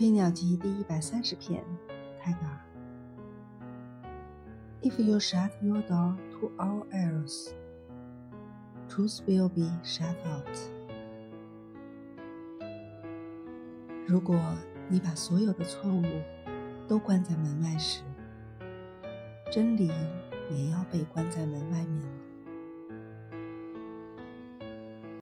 《飞鸟集》第一百三十篇，泰戈尔。If you shut your door to all errors, truth will be shut out。如果你把所有的错误都关在门外时，真理也要被关在门外面。